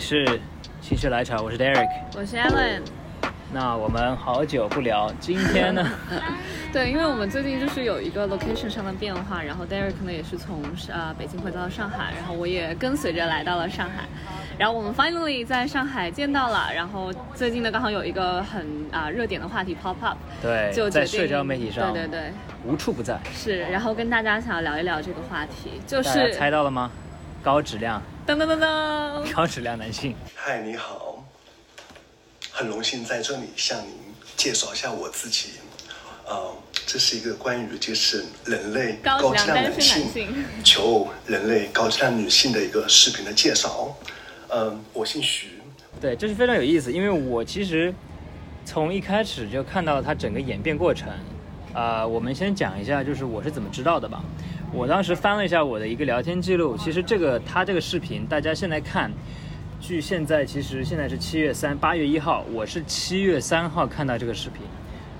是心血来潮，我是 Derek。我是 Alan。那我们好久不聊，今天呢？对，因为我们最近就是有一个 location 上的变化，然后 Derek 呢也是从呃北京回到了上海，然后我也跟随着来到了上海，然后我们 finally 在上海见到了，然后最近呢刚好有一个很啊热点的话题 pop up，对，就在社交媒体上，对对对，无处不在。是，然后跟大家想要聊一聊这个话题，就是猜到了吗？高质量，噔噔噔噔，高质量男性。嗨，你好，很荣幸在这里向您介绍一下我自己。呃，这是一个关于就是人类高质量男性求偶人类高质量女性的一个视频的介绍。嗯，我姓徐。对，这是非常有意思，因为我其实从一开始就看到了它整个演变过程。啊，我们先讲一下，就是我是怎么知道的吧。我当时翻了一下我的一个聊天记录，其实这个他这个视频，大家现在看，距现在其实现在是七月三八月一号，我是七月三号看到这个视频。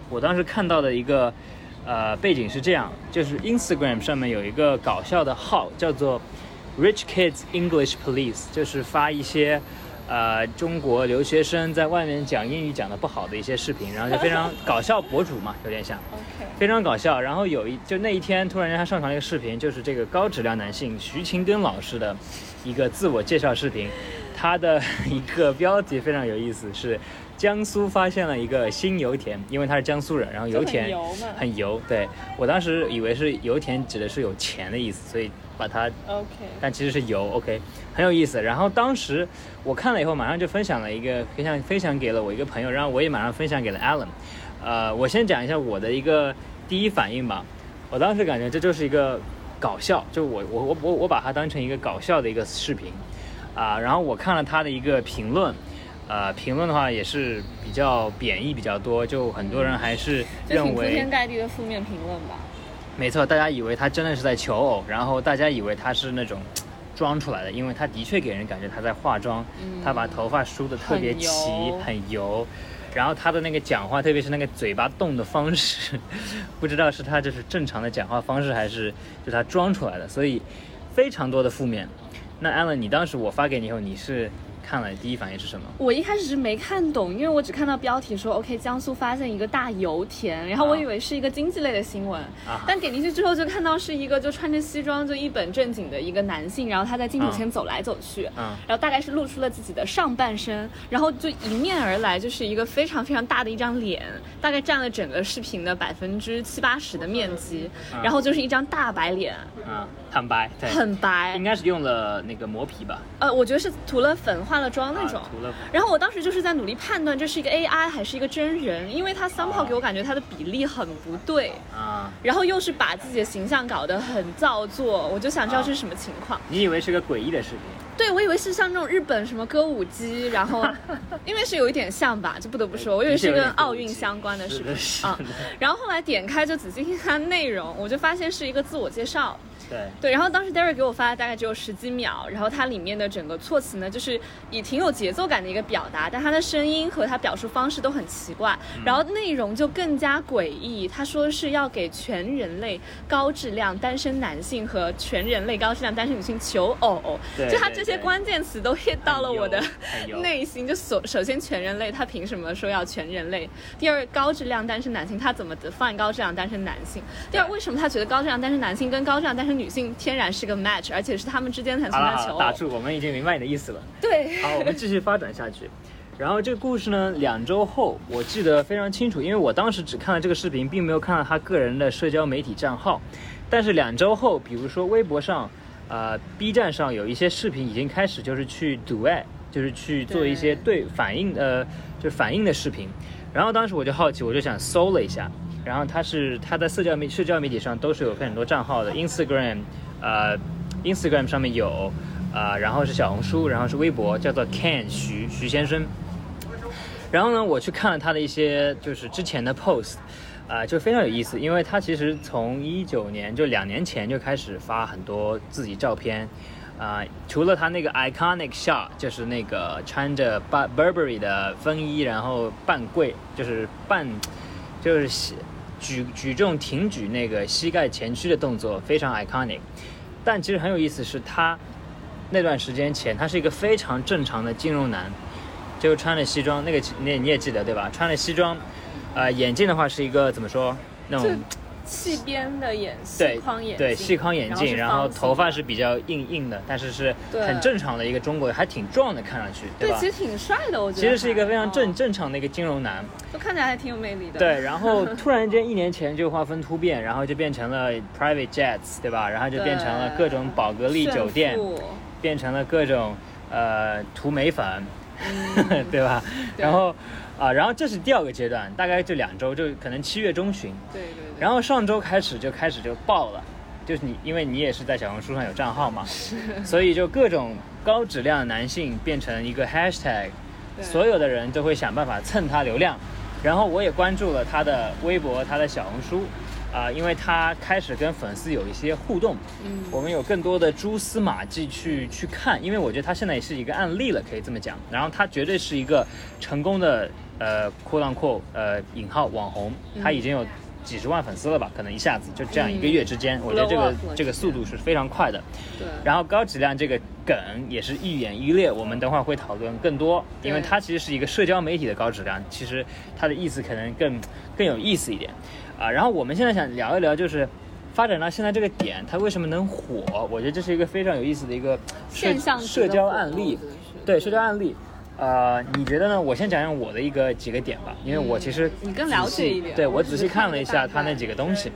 我当时看到的一个呃背景是这样，就是 Instagram 上面有一个搞笑的号叫做 Rich Kids English Police，就是发一些。呃，中国留学生在外面讲英语讲的不好的一些视频，然后就非常搞笑博主嘛，有点像，非常搞笑。然后有一就那一天，突然间他上传了一个视频，就是这个高质量男性徐勤根老师的一个自我介绍视频，他的 一个标题非常有意思，是江苏发现了一个新油田，因为他是江苏人，然后油田很油，对我当时以为是油田指的是有钱的意思，所以。把它，OK，但其实是油，OK，很有意思。然后当时我看了以后，马上就分享了一个分享，分享给了我一个朋友，然后我也马上分享给了 Alan。呃，我先讲一下我的一个第一反应吧。我当时感觉这就是一个搞笑，就我我我我我把它当成一个搞笑的一个视频啊。然后我看了他的一个评论，呃，评论的话也是比较贬义比较多，就很多人还是认为铺天盖地的负面评论吧。没错，大家以为他真的是在求偶，然后大家以为他是那种装出来的，因为他的确给人感觉他在化妆，他把头发梳的特别齐，很油，然后他的那个讲话，特别是那个嘴巴动的方式，不知道是他就是正常的讲话方式，还是就他装出来的，所以非常多的负面。那 Alan，你当时我发给你以后，你是？看了第一反应是什么？我一开始是没看懂，因为我只看到标题说 OK 江苏发现一个大油田，然后我以为是一个经济类的新闻，但点进去之后就看到是一个就穿着西装就一本正经的一个男性，然后他在镜头前走来走去，然后大概是露出了自己的上半身，然后就迎面而来就是一个非常非常大的一张脸，大概占了整个视频的百分之七八十的面积，然后就是一张大白脸，嗯，很白，对很白，应该是用了那个磨皮吧？呃，我觉得是涂了粉化。了妆那种，然后我当时就是在努力判断这是一个 AI 还是一个真人，因为他 somehow 给我感觉他的比例很不对啊，然后又是把自己的形象搞得很造作，我就想知道这是什么情况。你以为是个诡异的视频？对，我以为是像那种日本什么歌舞姬，然后 因为是有一点像吧，就不得不说，我以为是跟奥运相关的视频啊。然后后来点开就仔细听它内容，我就发现是一个自我介绍。对对，然后当时 Derry 给我发的大概只有十几秒，然后它里面的整个措辞呢，就是以挺有节奏感的一个表达，但他的声音和他表述方式都很奇怪，然后内容就更加诡异。他说是要给全人类高质量单身男性和全人类高质量单身女性求偶，就他这些关键词都 hit 到了我的内心。就首首先全人类，他凭什么说要全人类？第二高质量单身男性，他怎么 define 高质量单身男性？第二为什么他觉得高质量单身男性跟高质量单身女性天然是个 match，而且是他们之间才存在求偶。打住，我们已经明白你的意思了。对，好，我们继续发展下去。然后这个故事呢，两周后我记得非常清楚，因为我当时只看了这个视频，并没有看到他个人的社交媒体账号。但是两周后，比如说微博上、呃 B 站上有一些视频已经开始就是去 duet，就是去做一些对反应呃，就是反应的视频。然后当时我就好奇，我就想搜了一下。然后他是他在社交媒社交媒体上都是有很多账号的，Instagram，呃，Instagram 上面有，啊，然后是小红书，然后是微博，叫做 Ken 徐徐先生。然后呢，我去看了他的一些就是之前的 post，啊，就非常有意思，因为他其实从一九年就两年前就开始发很多自己照片，啊，除了他那个 iconic shot，就是那个穿着 Burberry 的风衣，然后半跪，就是半。就是举举重挺举那个膝盖前屈的动作非常 iconic，但其实很有意思是他那段时间前，他是一个非常正常的金融男，就穿着西装，那个你你也记得对吧？穿着西装，呃，眼镜的话是一个怎么说那种细边的眼对细框眼镜，对细框眼镜，然后头发是比较硬硬的，但是是很正常的一个中国人，还挺壮的，看上去对，吧？其实挺帅的，我觉得其实是一个非常正哦正常的一个金融男，就看起来还挺有魅力的。对，然后 突然间一年前就画风突变，然后就变成了 private jets，对吧？然后就变成了各种宝格丽酒店，变成了各种呃涂眉粉，对吧？然后啊、然后这是第二个阶段，大概就两周，就可能七月中旬。对对对。然后上周开始就开始就爆了，就是你，因为你也是在小红书上有账号嘛，所以就各种高质量男性变成一个 hashtag，所有的人都会想办法蹭他流量。然后我也关注了他的微博、他的小红书，啊、因为他开始跟粉丝有一些互动，嗯我们有更多的蛛丝马迹去去看，因为我觉得他现在也是一个案例了，可以这么讲。然后他绝对是一个成功的呃扩浪扩呃引号网红，他已经有几十万粉丝了吧？可能一下子就这样一个月之间，我觉得这个这个速度是非常快的。对然后高质量这个梗也是一演一烈，我们等会儿会讨论更多，因为它其实是一个社交媒体的高质量，其实它的意思可能更更有意思一点啊。然后我们现在想聊一聊，就是发展到现在这个点，它为什么能火？我觉得这是一个非常有意思的一个社现象的社交案例对社交案例。呃，你觉得呢？我先讲讲我的一个几个点吧，因为我其实嗯你更了解一点对我仔细看了一下他那几个东西。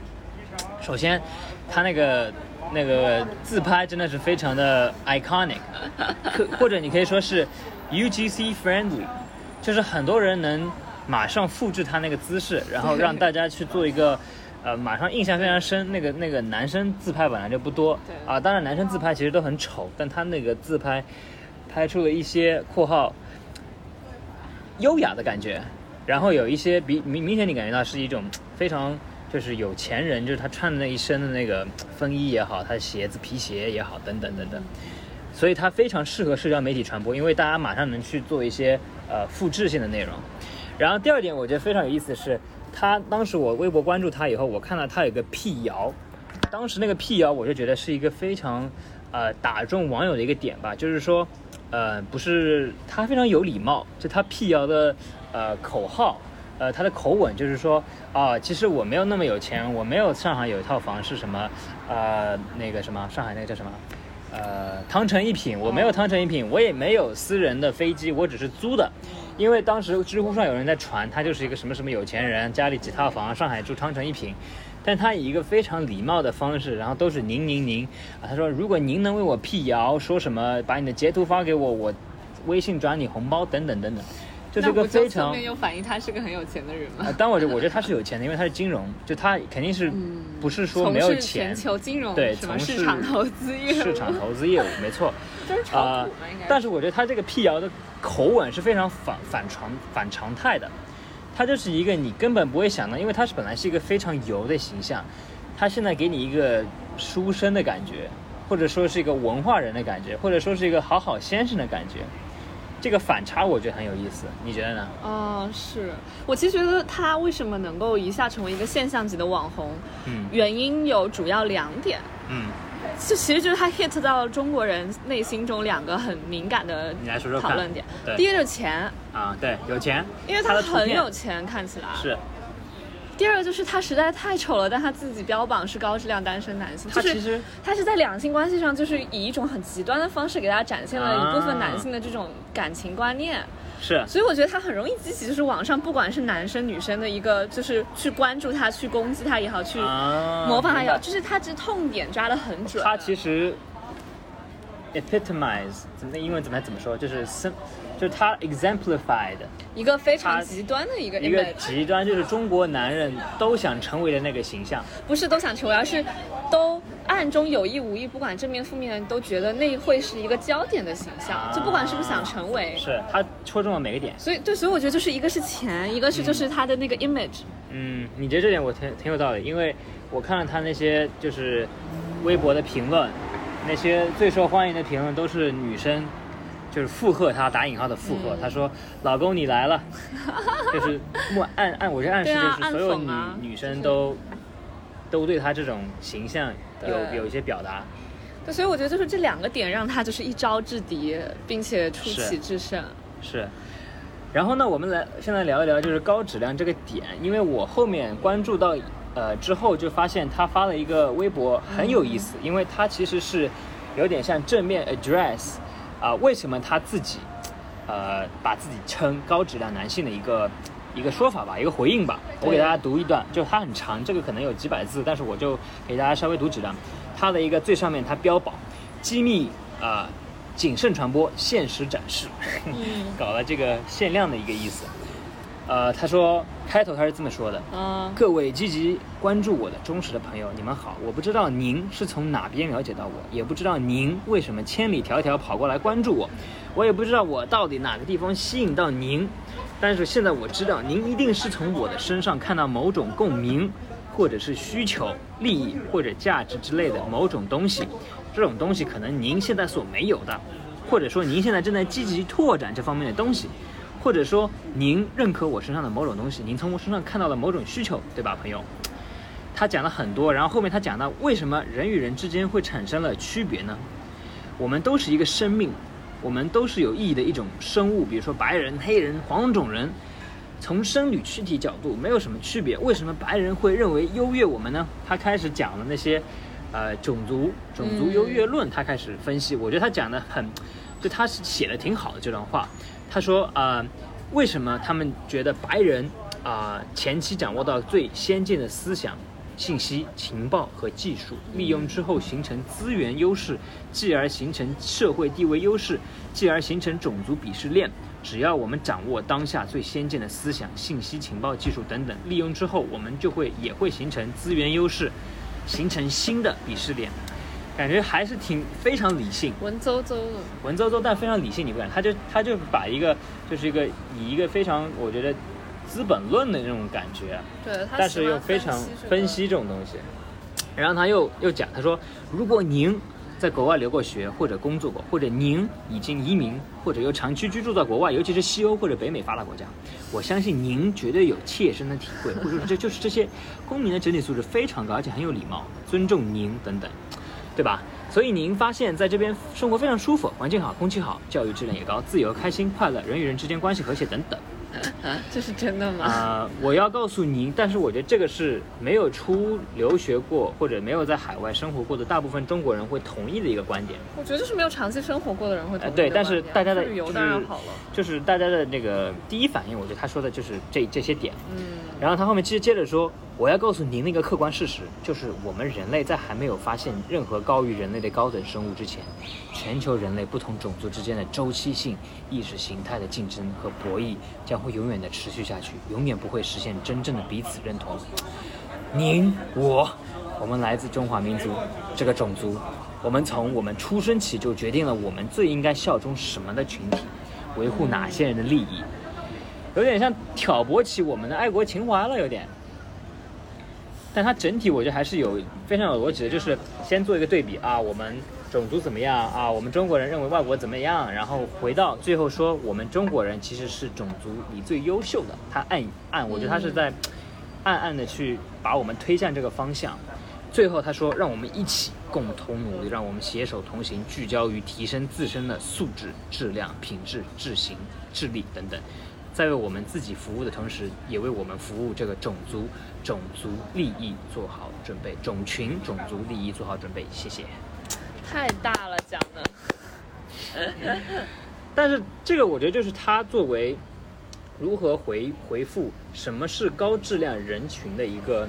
首先，他那个那个自拍真的是非常的 iconic，可或者你可以说是 UGC friendly，就是很多人能马上复制他那个姿势，然后让大家去做一个。呃，马上印象非常深，那个那个男生自拍本来就不多对啊，当然男生自拍其实都很丑，但他那个自拍拍出了一些（括号）优雅的感觉，然后有一些比明明显你感觉到是一种非常就是有钱人，就是他穿的那一身的那个风衣也好，他的鞋子皮鞋也好，等等等等，所以它非常适合社交媒体传播，因为大家马上能去做一些呃复制性的内容。然后第二点，我觉得非常有意思的是，他当时我微博关注他以后，我看到他有个辟谣，当时那个辟谣，我就觉得是一个非常呃打中网友的一个点吧，就是说，呃，不是他非常有礼貌，就他辟谣的呃口号，呃他的口吻就是说啊、其实我没有那么有钱，我没有上海有一套房是什么呃那个什么上海那个叫什么。呃，汤臣一品，我没有汤臣一品，我也没有私人的飞机，我只是租的。因为当时知乎上有人在传他就是一个什么什么有钱人，家里几套房，上海住汤臣一品，但他以一个非常礼貌的方式，然后都是您您您啊，他说如果您能为我辟谣，说什么把你的截图发给我，我微信转你红包等等等等，就是一个非常侧面又反映他是个很有钱的人吗啊，？当然我觉得我觉得他是有钱的，因为他是金融，就他肯定是不是说没有钱全，球金融对从事市场投资业务，市场投资业务没错。就是炒啊、股嘛，应该。但是我觉得他这个辟谣的口吻是非常反反常反常态的，他就是一个你根本不会想到，因为他是本来是一个非常油的形象，他现在给你一个书生的感觉，或者说是一个文化人的感觉，或者说是一个好好先生的感觉，这个反差我觉得很有意思，你觉得呢？哦，是。我其实觉得他为什么能够一下成为一个现象级的网红，嗯。原因有主要两点，嗯，就其实就是他 hit 到了中国人内心中两个很敏感的你来说说讨论点。对第一个就是钱，啊，对，有钱，因为他很有钱，看起来。是第二个就是他实在太丑了，但他自己标榜是高质量单身男性，就是他其实他是在两性关系上，就是以一种很极端的方式给大家展现了一部分啊男性的这种感情观念。是所以我觉得他很容易激起，就是网上不管是男生女生的一个，就是去关注他、去攻击他也好，去啊，模仿他也好，就是他这痛点抓得很准。他其实 epitomize 怎么英文怎么怎么说，就是生，就是他 exemplified 一个非常极端的一个一个极端，就是中国男人都想成为的那个形象。不是都想成为，而是都暗中有意无意，不管正面负面，都觉得那会是一个焦点的形象，啊。就不管是不是想成为。是他戳中了每个点。所以对，所以我觉得就是一个是钱，一个是就是他的那个 image。嗯，你觉得这点我挺挺有道理，因为我看了他那些就是微博的评论，那些最受欢迎的评论都是女生，就是附和他打引号的附嗯。和，他说老公你来了，就是默暗暗，我觉得暗示就是所有女、女就是。生都都对他这种形象有有一些表达。对，所以我觉得就是这两个点让他就是一招制敌，并且出奇制胜。是。然后呢，我们来现在聊一聊就是高质量这个点，因为我后面关注到呃之后就发现他发了一个微博很有意思，因为他其实是有点像正面 address 啊、为什么他自己呃把自己称高质量男性的一个一个说法吧，一个回应吧。我给大家读一段，就它很长，这个可能有几百字，但是我就给大家稍微读几段。它的一个最上面它标榜机密啊、呃谨慎传播，限时展示，搞了这个限量的一个意思。呃，他说开头他是这么说的：啊，各位积极关注我的忠实的朋友，你们好！我不知道您是从哪边了解到我，也不知道您为什么千里迢迢跑过来关注我，我也不知道我到底哪个地方吸引到您。但是现在我知道，您一定是从我的身上看到某种共鸣，或者是需求、利益或者价值之类的某种东西。这种东西可能您现在所没有的，或者说您现在正在积极拓展这方面的东西。或者说您认可我身上的某种东西，您从我身上看到了某种需求，对吧，朋友？他讲了很多，然后后面他讲到为什么人与人之间会产生了区别呢？我们都是一个生命，我们都是有意义的一种生物，比如说白人、黑人、黄种人，从生理躯体角度没有什么区别。为什么白人会认为优越我们呢？他开始讲了那些，呃，种族种族优越论，他开始分析。我觉得他讲的很，就他是写的挺好的这段话。他说啊、为什么他们觉得白人啊、前期掌握到最先进的思想、信息、情报和技术，利用之后形成资源优势，继而形成社会地位优势，继而形成种族鄙视链。只要我们掌握当下最先进的思想、信息、情报、技术等等，利用之后，我们就会也会形成资源优势，形成新的鄙视链。感觉还是挺非常理性，文绉绉的。文绉绉但非常理性，你不感？他就他就把一个就是一个以一个非常我觉得资本论的那种感觉，对，但是又非常分析这种东西。然后他又又讲，他说，如果您在国外留过学或者工作过，或者您已经移民或者又长期居住在国外，尤其是西欧或者北美发达国家，我相信您绝对有切身的体会，或者说这就是这些公民的整体素质非常高，而且很有礼貌，尊重您等等。对吧？所以您发现在这边生活非常舒服，环境好，空气好，教育质量也高，自由、开心、快乐，人与人之间关系和谐等等。这是真的吗？啊、我要告诉您，但是我觉得这个是没有出留学过或者没有在海外生活过的大部分中国人会同意的一个观点，我觉得这是没有长期生活过的人会同意呃对但是大家的旅游当然好了，就是大家的那个第一反应，我觉得他说的就是这这些点。嗯，然后他后面接接着说，我要告诉您的一个客观事实，就是我们人类在还没有发现任何高于人类的高等生物之前，全球人类不同种族之间的周期性意识形态的竞争和博弈将会永远的持续下去，永远不会实现真正的彼此认同。您我，我们来自中华民族这个种族，我们从我们出生起就决定了我们最应该效忠什么的群体，维护哪些人的利益。有点像挑拨起我们的爱国情怀了，有点。但它整体我觉得还是有非常有逻辑的，就是先做一个对比啊，我们种族怎么样啊，我们中国人认为外国怎么样，然后回到最后说我们中国人其实是种族里最优秀的。他暗暗，我觉得他是在暗暗的去把我们推向这个方向。最后他说，让我们一起共同努力，让我们携手同行，聚焦于提升自身的素质、质量、品质、智行、智力等等。在为我们自己服务的同时，也为我们服务这个种族、种族利益做好准备，种群、种族利益做好准备。谢谢。太大了讲的，但是这个我觉得就是他作为如何回回复什么是高质量人群的一个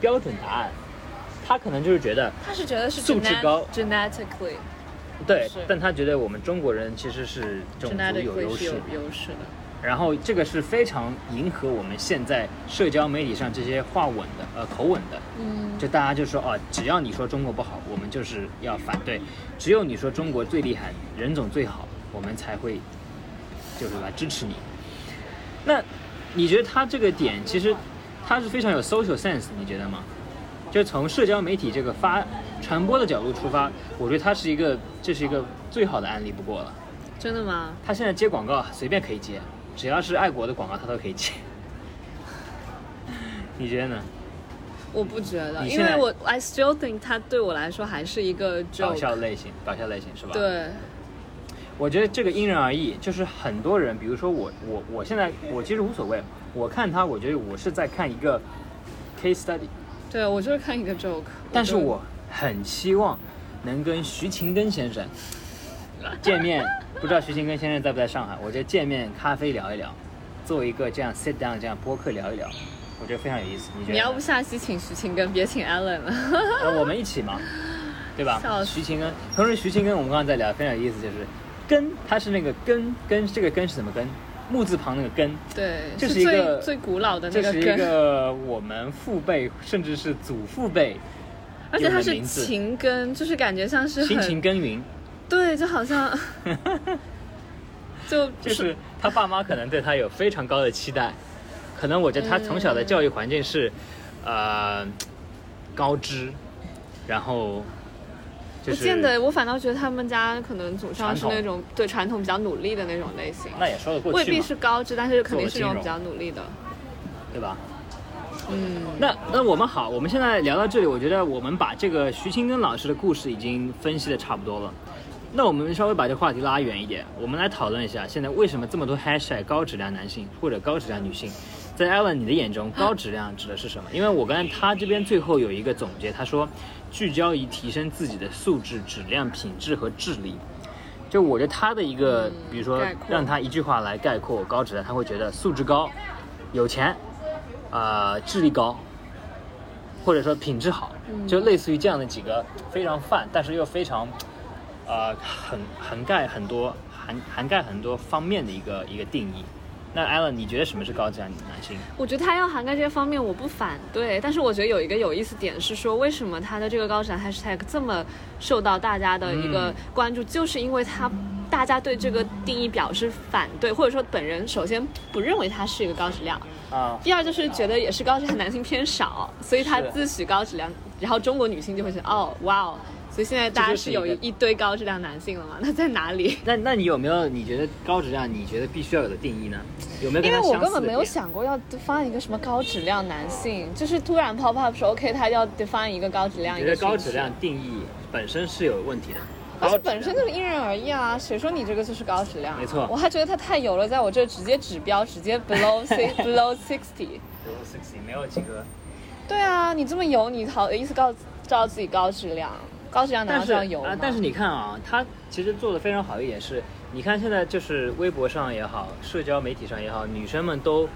标准答案。他可能就是觉得他是觉得是素质高 genetically 对，但他觉得我们中国人其实是种族有优势有。优势的，然后这个是非常迎合我们现在社交媒体上这些话吻的呃口吻的，嗯，就大家就说哦，只要你说中国不好，我们就是要反对；只有你说中国最厉害，人种最好，我们才会就是来支持你。那你觉得他这个点其实他是非常有 social sense，你觉得吗？就从社交媒体这个发传播的角度出发，我觉得他是一个这是一个最好的案例不过了。真的吗？他现在接广告随便可以接，只要是爱国的广告他都可以接。你觉得呢？我不觉得，因为我 I still think 他对我来说还是一个搞。笑类型，搞笑类型是吧？。对，我觉得这个因人而异，就是很多人，比如说我，我我现在我其实无所谓，我看他，我觉得我是在看一个 case study，对我就是看一个 joke。但是我很希望能跟徐勤根先生见面，不知道徐勤根先生在不在上海？我觉得见面咖啡聊一聊，做一个这样 sit down 这样播客聊一聊，我觉得非常有意思。你觉得？你要不下期请徐勤根，别请 Allen 了。那，我们一起嘛，对吧徐勤根，同时徐勤根我们刚刚在聊，非常有意思，就是根，它是那个根根，这个根是怎么根？木字旁那个根，对，这是是一个最最古老的那个这是一个我们父辈甚至是祖父辈而且它是用的名字晴根，就是感觉像是辛勤耕耘，对，就好像 就就是他爸妈可能对他有非常高的期待，可能我觉得他从小的教育环境是，呃，高知，然后就是不见得，我反倒觉得他们家可能祖上是那种对传统比较努力的那种类型，那也说得过去未必，是高知，但是肯定是那种比较努力的。对吧？嗯，那那我们好，我们现在聊到这里，我觉得我们把这个徐清根老师的故事已经分析的差不多了。那我们稍微把这话题拉远一点，我们来讨论一下，现在为什么这么多 hashtag 高质量男性或者高质量女性？在 Alan 你的眼中，高质量指的是什么？因为我刚才他这边最后有一个总结，他说聚焦于提升自己的素质、质量、品质和智力。就我觉得他的一个，比如说让他一句话来概括高质量，他会觉得素质高、有钱，呃，智力高，或者说品质好，就类似于这样的几个非常泛，但是又非常，呃，很涵盖很多涵涵盖很多方面的一个一个定义。那 Alan，你觉得什么是高质量男性？我觉得他要涵盖这些方面，我不反对。但是我觉得有一个有意思点是说，为什么他的这个高质量 hashtag 这么受到大家的一个嗯关注，就是因为他大家对这个定义表示反对，或者说本人首先不认为他是一个高质量，啊，第二就是觉得也是高质量男性偏少，所以他自诩高质量，然后中国女性就会觉得哦哇哦，所以现在大家是有一堆高质量男性了嘛？那在哪里？那那你有没有你觉得高质量你觉得必须要有的定义呢？有没有因为我根本没有点想过要 define 一个什么高质量男性，就是突然 pop up 说 OK，他要 define 一个高质量，你觉得一个高质量，定义本身是有问题的？而且本身就是因人而异啊，谁说你这个就是高质量啊、没错我还觉得他太油了，在我这直接指标直接 below six below sixty。below sixty 没有几个，对啊，你这么油，你好意思告照自己高质量？高质量难但是道这样油吗、啊，但是你看啊，他其实做的非常好一点是，你看现在就是微博上也好，社交媒体上也好，女生们都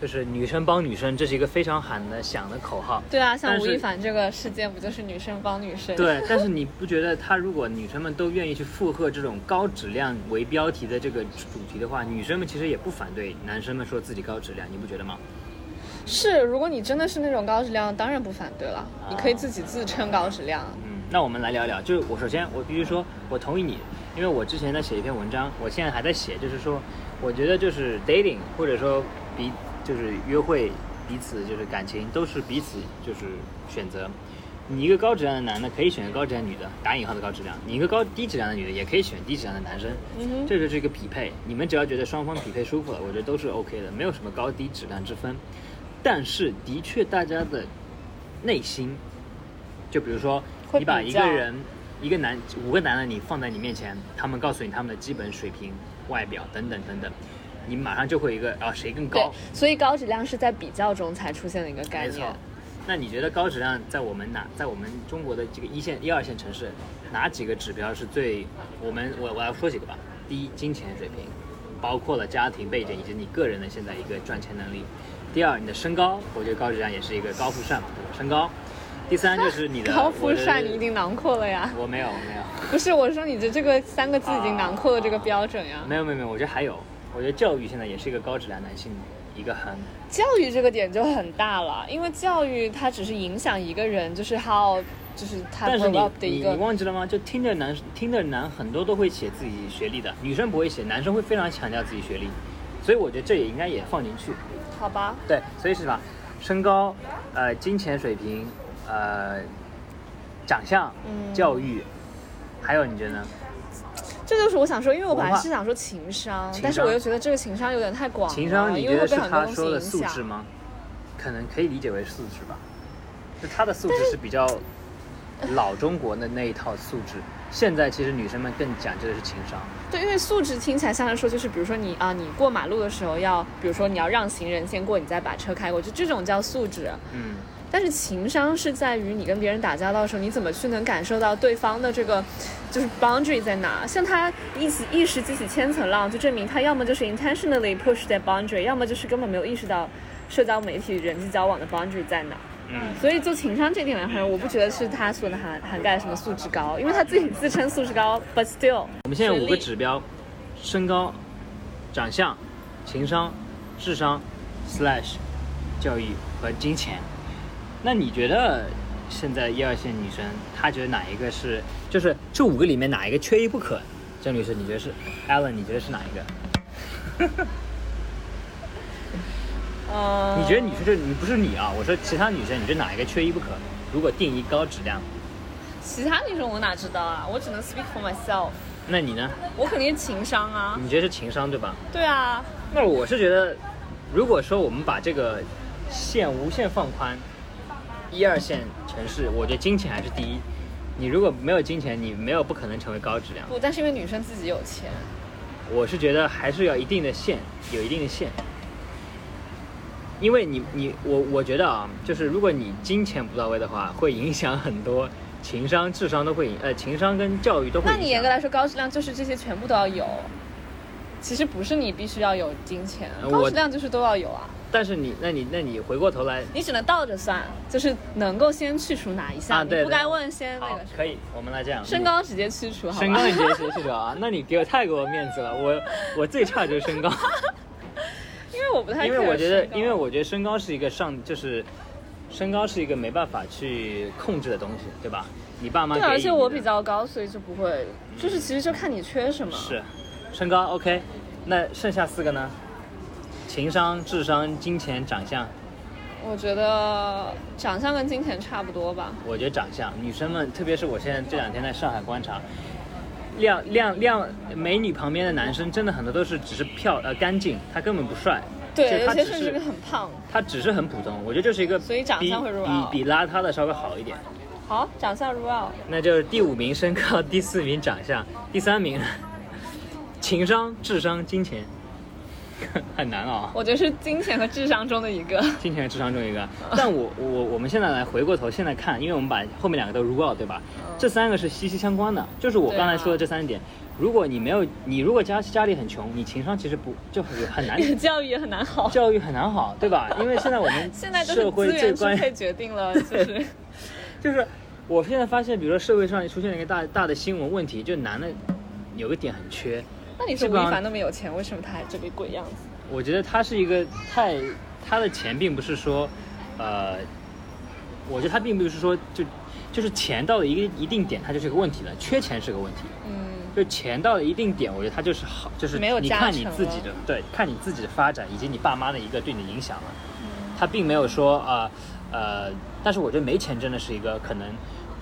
就是女生帮女生，这是一个非常喊的响的口号。对啊，像吴亦凡这个事件，不就是女生帮女生？对，但是你不觉得他如果女生们都愿意去附和这种高质量为标题的这个主题的话，女生们其实也不反对男生们说自己高质量，你不觉得吗？是，如果你真的是那种高质量，当然不反对了，你可以自己自称高质量。嗯，那我们来聊一聊，就是我首先我必须说，我同意你，因为我之前在写一篇文章，我现在还在写，就是说，我觉得就是 dating 或者说彼就是约会彼此就是感情都是彼此就是选择。你一个高质量的男的可以选个高质量女的，打引号的高质量；你一个高低质量的女的也可以选低质量的男生，嗯这就是一个匹配。你们只要觉得双方匹配舒服了，我觉得都是 OK 的，没有什么高低质量之分。但是的确，大家的内心，就比如说会你把一个人，一个男五个男的你放在你面前，他们告诉你他们的基本水平、外表等等等等，你马上就会一个啊谁更对高，，所以高质量是在比较中才出现的一个概念。。那你觉得高质量在我们哪，在我们中国的这个一线、一二线城市，哪几个指标是最？我们我我要说几个吧。第一，金钱水平，包括了家庭背景以及你个人的现在一个赚钱能力。第二，你的身高，我觉得高质量也是一个高富帅嘛？身高。第三就是你的高富帅，你已经囊括了呀。我没有，我没有。不是，我说你的这个三个字已经囊括了这个标准呀。没有没有没有，我觉得还有，我觉得教育现在也是一个高质量男性一个很教育这个点就很大了，因为教育它只是影响一个人，就是 how，就是他但是你 up 的一你个你忘记了吗？就听的男听的男很多都会写自己学历的，女生不会写，男生会非常强调自己学历，所以我觉得这也应该也放进去。好吧？对，所以是吧？身高、呃，金钱水平、呃，长相、嗯教育，还有你觉得呢？这就是我想说，因为我本来是想说情商，但是我又觉得这个情商有点太广了，情商你觉得是他说的。素质吗？可能可以理解为素质吧。就他的素质是比较老中国的那一套素质。现在其实女生们更讲究的是情商。对，因为素质听起来像是说就是，比如说你啊，你过马路的时候要，比如说你要让行人先过，你再把车开过去，这种叫素质。嗯，但是情商是在于你跟别人打交道的时候，你怎么去能感受到对方的这个就是 boundary 在哪？像他一起一时激起千层浪，就证明他要么就是 intentionally push that boundary，要么就是根本没有意识到社交媒体人际交往的 boundary 在哪。嗯，所以就情商这点来看，我不觉得是他所的涵涵盖什么素质高，因为他自己自称素质高，but still。我们现在五个指标：身高、长相、情商、智商 slash 教育和金钱。那你觉得现在一二线女生，她觉得哪一个是，就是这五个里面哪一个缺一不可？郑律师，你觉得是？Allen，你觉得是哪一个？嗯，你觉得你是这，你不是你啊？我说其他女生，你觉得哪一个缺一不可？如果定义高质量，其他女生我哪知道啊？我只能 speak for myself。那你呢？我肯定是情商啊。你觉得是情商对吧？对啊，那我是觉得，如果说我们把这个线无限放宽，一二线城市，我觉得金钱还是第一。你如果没有金钱，你没有不可能成为高质量。不，但是因为女生自己有钱，我是觉得还是要一定的线，有一定的线。因为你你我我觉得啊，就是如果你金钱不到位的话，会影响很多情商、智商都会影，呃，情商跟教育都会。那你严格来说，高质量就是这些全部都要有。其实不是你必须要有金钱，呃高质量就是都要有啊。但是你，那你那你回过头来你只能倒着算，就是能够先去除哪一项，啊，对，对你不该问先那个可以，我们来这样。身高直接去除，好？身高你直接去除啊？那你给我太给我面子了，我我最差就是身高，因为我不太因为我觉得因为我觉得身高是一个上，就是身高是一个没办法去控制的东西，对吧？你爸妈对，而且我比较高，所以就不会，就是其实就看你缺什么。是身高 OK，那剩下四个呢？情商、智商、金钱、长相，我觉得长相跟金钱差不多吧。我觉得长相，女生们，特别是我现在这两天在上海观察，靓靓靓美女旁边的男生，真的很多都是只是漂呃干净，他根本不帅，对，就有些甚至很胖。他只是很普通，我觉得就是一个所以长比相会入比比邋遢的稍微好一点。好，长相入奥。那就是第五名身高，第四名长相，第三名情商、智商、金钱，很难啊、我觉得是金钱和智商中的一个。金钱和智商中一个。但我我我们现在来回过头现在看，因为我们把后面两个都 rule out 对吧？这三个是息息相关的，就是我刚才说的这三点。如果你没有你如果家家里很穷，你情商其实不就很很难你 教育也很难好。教育很难好，对吧？因为现在我们现在社会资最决定了，就是就是我现在发现，比如说社会上出现了一个大大的新闻问题，就男的有个点很缺，那你说吴亦凡那么有钱，为什么他还这个鬼样子？我觉得他是一个太他的钱并不是说，呃，我觉得他并不是说就就是钱到了一个一定点，它就是个问题了，缺钱是个问题。嗯，就钱到了一定点，我觉得它就是好，就是没有你看你自己的，对，看你自己的发展以及你爸妈的一个对你的影响了。嗯他并没有说啊呃但是我觉得没钱真的是一个可能。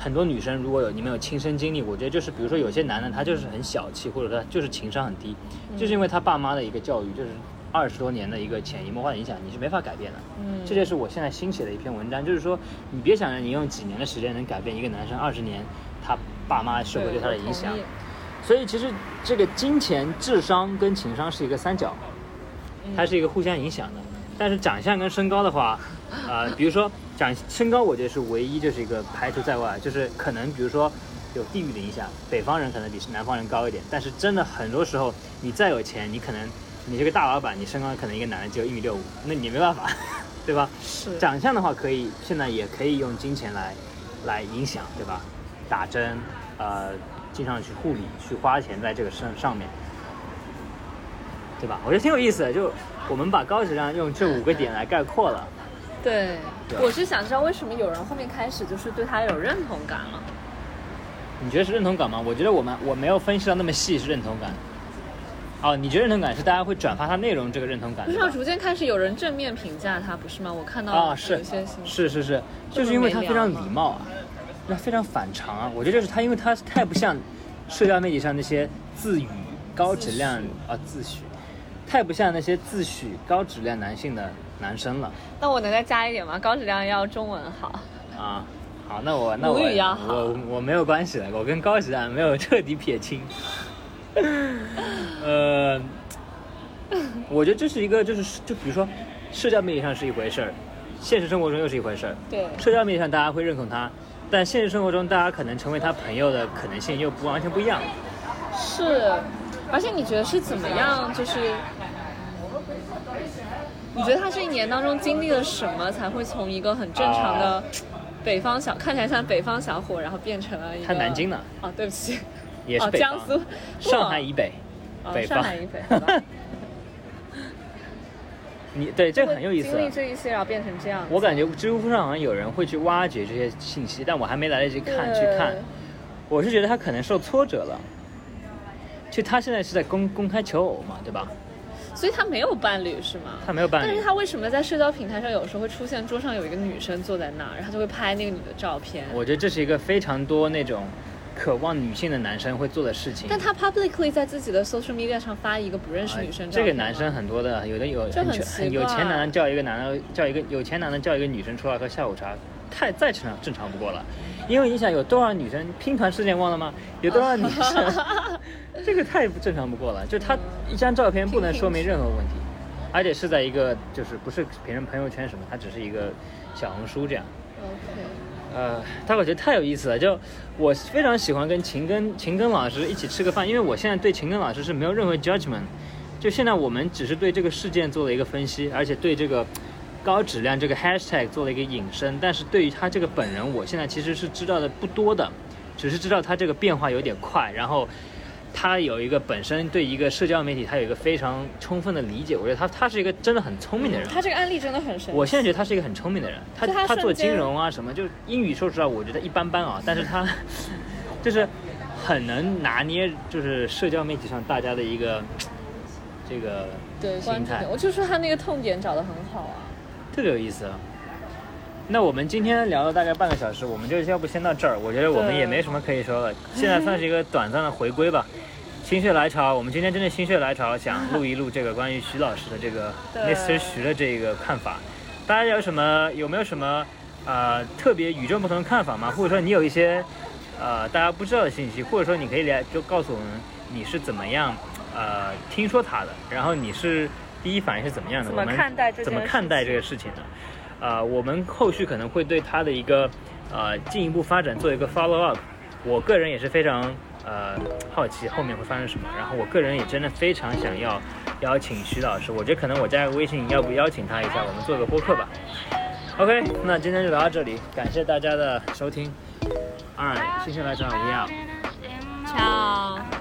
很多女生如果有你们有亲身经历，我觉得就是比如说有些男的他就是很小气，或者说他就是情商很低，嗯就是因为他爸妈的一个教育，就是二十多年的一个潜移默化的影响，你是没法改变的。嗯这就是我现在新写的一篇文章，就是说你别想着你用几年的时间能改变一个男生二十年他爸妈社会对他的影响。所以其实这个金钱、智商跟情商是一个三角，它是一个互相影响的。但是长相跟身高的话，呃，比如说长身高，我觉得是唯一就是一个排除在外，就是可能比如说有地域的影响，北方人可能比南方人高一点，但是真的很多时候你再有钱，你可能你这个大老板，你身高可能一个男的只有一米六五，那你没办法，对吧？是长相的话，可以现在也可以用金钱来来影响，对吧？打针，呃，经常去护理，去花钱在这个上上面，对吧？我觉得挺有意思的，就我们把高质量用这五个点来概括了。对对，我是想知道为什么有人后面开始就是对他有认同感了。你觉得是认同感吗？我觉得我们我没有分析到那么细是认同感。哦，你觉得认同感是大家会转发他内容这个认同感？不是啊，逐渐开始有人正面评价他，不是吗？我看到啊是。是是是，就是因为他非常礼貌啊，那非常反常啊。我觉得就是他，因为他太不像社交媒体上那些自诩高质量啊自诩，太不像那些自诩高质量男性的男生了。那我能再加一点吗？高质量要中文好。啊，好，那我那我母语要好我我没有关系的，我跟高质量没有彻底撇清。呃，我觉得这是一个，就是就比如说，社交媒体上是一回事儿，现实生活中又是一回事儿。对，社交媒体上大家会认同他，但现实生活中大家可能成为他朋友的可能性又不完全不一样。是，而且你觉得是怎么样？就是你觉得他这一年当中经历了什么，才会从一个很正常的北方小，看起来像北方小伙，然后变成了一个他南京的，啊，对不起，哦，也是江苏，上海以北，哦北方。上海以北，好吧 你对这个很有意思经。历这一些，然后变成这样。我感觉知乎上好像有人会去挖掘这些信息，但我还没来得及看去看。我是觉得他可能受挫折了，就他现在是在公公开求偶嘛，对吧？所以他没有伴侣是吗？他没有伴侣但是，他为什么在社交平台上有时候会出现桌上有一个女生坐在那儿，然后就会拍那个女的照片？我觉得这是一个非常多那种渴望女性的男生会做的事情。但他 publicly 在自己的 social media 上发一个不认识女生照片、这个男生很多的，有的有很很有钱男的叫一个男的叫一个有钱男的叫一个女生出来喝下午茶，太再正常正常不过了。因为你想有多少女生拼团事件忘了吗？有多少女生，这个太不正常不过了。就他一张照片不能说明任何问题，而且是在一个就是不是别人朋友圈什么，它只是一个小红书这样。OK，呃，但我觉得太有意思了。就我非常喜欢跟秦根秦根老师一起吃个饭，因为我现在对秦根老师是没有任何 judgment。就现在我们只是对这个事件做了一个分析，而且对这个高质量这个 hashtag 做了一个引申。但是对于他这个本人，我现在其实是知道的不多的，只是知道他这个变化有点快，然后。他有一个本身对一个社交媒体，他有一个非常充分的理解。我觉得他他是一个真的很聪明的人。他这个案例真的很神奇。我现在觉得他是一个很聪明的人，他他他做金融啊什么，就英语说实话我觉得一般般啊，但是他 就是很能拿捏，就是社交媒体上大家的一个这个心态我就说他那个痛点找得很好啊。特别有意思啊。那我们今天聊了大概半个小时，我们就要不先到这儿。我觉得我们也没什么可以说了，现在算是一个短暂的回归吧。心血来潮，我们今天真的心血来潮，想录一录这个关于徐老师的这个对 Mr. 徐的这个看法。大家有什么有没有什么呃特别与众不同的看法吗？或者说你有一些呃大家不知道的信息，或者说你可以来就告诉我们你是怎么样呃听说他的，然后你是第一反应是怎么样的？怎么我们看待这件怎么看待这个事情呢？呃，我们后续可能会对他的一个呃进一步发展做一个 follow up。我个人也是非常呃好奇后面会发生什么，然后我个人也真的非常想要邀请徐老师，我觉得可能我加个微信，要不邀请他一下，我们做个播客吧。OK，那今天就聊到这里，感谢大家的收听。Alright，心血来潮，we out。Ciao.